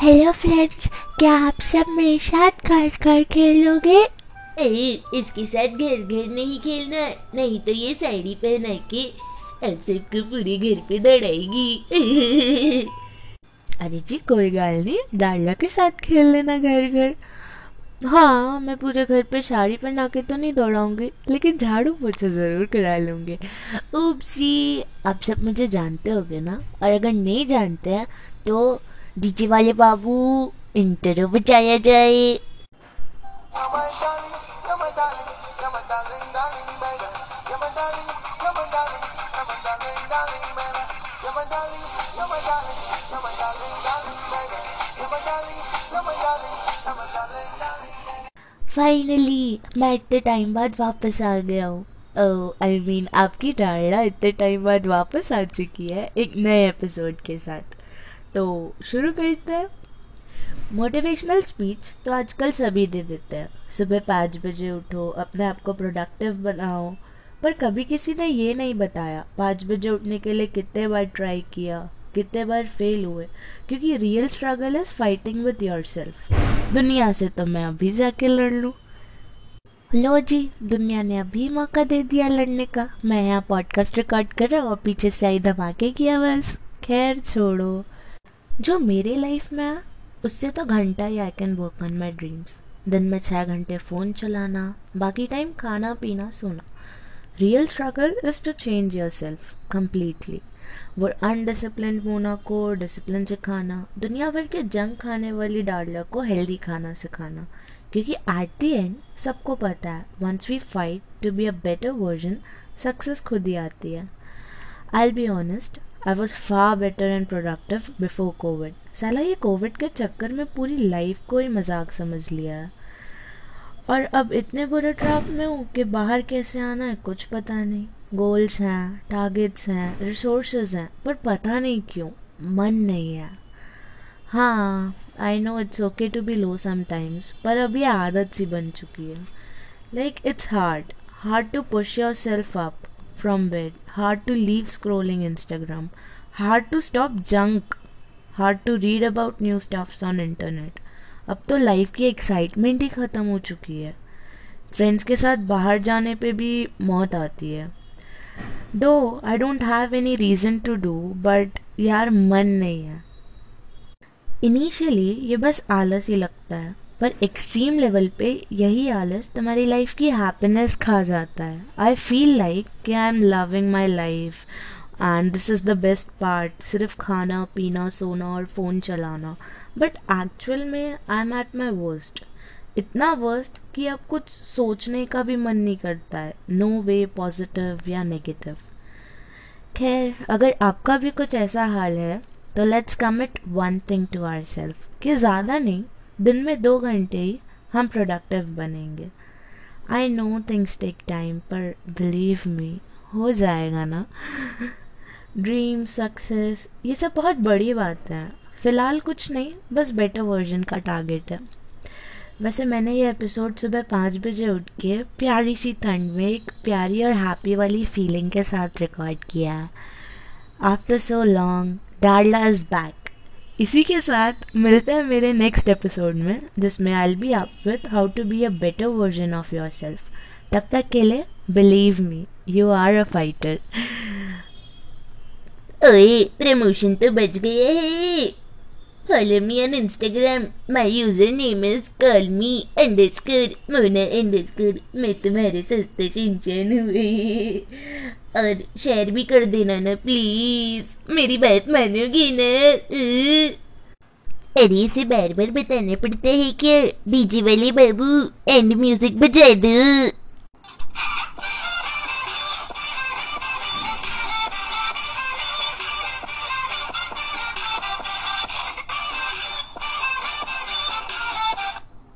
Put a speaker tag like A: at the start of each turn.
A: Hello friends क्या आप सब मेरे साथ घर घर खेलोगे?
B: ए, इसके साथ घर घर नहीं खेलना नहीं तो ये साड़ी पहना के आप सबको पूरे घर पे दौड़ाएगी।
A: अरे जी कोई गाल नहीं। डाला के साथ खेल लेना घर घर हाँ मैं पूरे घर पे साड़ी पहना के तो नहीं दौड़ाऊँगी लेकिन झाड़ू पोछा ज़रूर करा लूँगी। उपसी आप सब मुझे जानते होगे ना? और अगर नहीं जानते हैं तो डीजे वाले बाबू इंटरव्यू बचाया जाए फाइनली मैं इतने टाइम बाद वापस आ गया हूँ। आई मीन आपकी डायरा इतने टाइम बाद वापस आ चुकी है एक नए एपिसोड के साथ। तो शुरू करते हैं। मोटिवेशनल स्पीच तो आजकल सभी दे देते हैं। सुबह पाँच बजे उठो, अपने आप को प्रोडक्टिव बनाओ। पर कभी किसी ने ये नहीं बताया, पाँच बजे उठने के लिए कितने बार ट्राई किया, कितने बार फेल हुए। क्योंकि real struggle is fighting with yourself दुनिया से तो मैं अभी जाके लड़ लूँ। लो जी, दुनिया ने अभी मौका दे दिया लड़ने का। मैं यहाँ पॉडकास्ट रिकॉर्ड कर रहा हूँ और पीछे से आई धमाके किया बस खैर, छोड़ो। जो मेरे लाइफ में है, उससे तो घंटा ही I can work on my dreams दिन में छः घंटे फ़ोन चलाना, बाकी टाइम खाना, पीना, सोना. Real struggle is to change yourself completely वो अनडिसिप्लिन होना, को डिसिप्लिन सिखाना, दुनिया भर के जंक खाने वाली डार्लर को हेल्दी खाना सिखाना. क्योंकि एट दी एंड सबको पता है once we fight to be a better version success खुद ही आती है. I be honest I was far better and productive before Covid साला ये कोविड के चक्कर में पूरी लाइफ को ही मज़ाक समझ लिया। है और अब इतने बुरे ट्रैप में हूँ कि बाहर कैसे आना है, कुछ पता नहीं। गोल्स हैं टारगेट्स हैं रिसोर्सेज हैं, पर पता नहीं क्यों, मन नहीं है। हाँ I know it's okay to be low sometimes पर अब ये आदत सी बन चुकी है। Like it's hard hard to push yourself up from bed, hard to leave scrolling Instagram, hard to stop junk, hard to read about new stuffs on internet. अब तो लाइफ की एक्साइटमेंट ही ख़त्म हो चुकी है फ्रेंड्स के साथ बाहर जाने पे भी मौत आती है though I don't have any reason to do but यार मन नहीं है इनिशियली ये बस आलस ही लगता है पर एक्सट्रीम लेवल पे यही आलस तुम्हारी लाइफ की हैप्पीनेस खा जाता है। आई फील लाइक कि I am loving my life and this is the best part सिर्फ़ खाना, पीना, सोना और फ़ोन चलाना। बट एक्चुअल में I am at my worst इतना वर्स्ट कि अब कुछ सोचने का भी मन नहीं करता है। नो वे पॉजिटिव या नेगेटिव खैर, अगर आपका भी कुछ ऐसा हाल है तो let's commit one thing to ourself कि ज़्यादा नहीं दिन में दो घंटे ही हम प्रोडक्टिव बनेंगे। I know things take time पर बिलीव मी हो जाएगा ना? ड्रीम सक्सेस ये सब बहुत बड़ी बात है। फ़िलहाल कुछ नहीं, बस बेटर वर्जन का टारगेट है। वैसे मैंने ये एपिसोड सुबह पाँच बजे उठ के प्यारी सी ठंड में एक प्यारी और हैप्पी वाली फीलिंग के साथ रिकॉर्ड किया है। After so long Darla is back इसी के साथ मिलते हैं मेरे नेक्स्ट एपिसोड में, जिसमें I be up with how to be a better version of yourself तब तक के लिए believe me you are a fighter
B: ओए, प्रमोशन तो बच गया है Follow me on Instagram. My username is call me underscore mona underscore. मैं तुम्हारे सस्ते शिनचैन हुए और शेयर भी कर देना ना प्लीज़ मेरी बात मानोगी ना? अरे, इसे बार बार बताना पड़ता है क्या? डीजे वाले बाबू एंड म्यूज़िक बजा दो.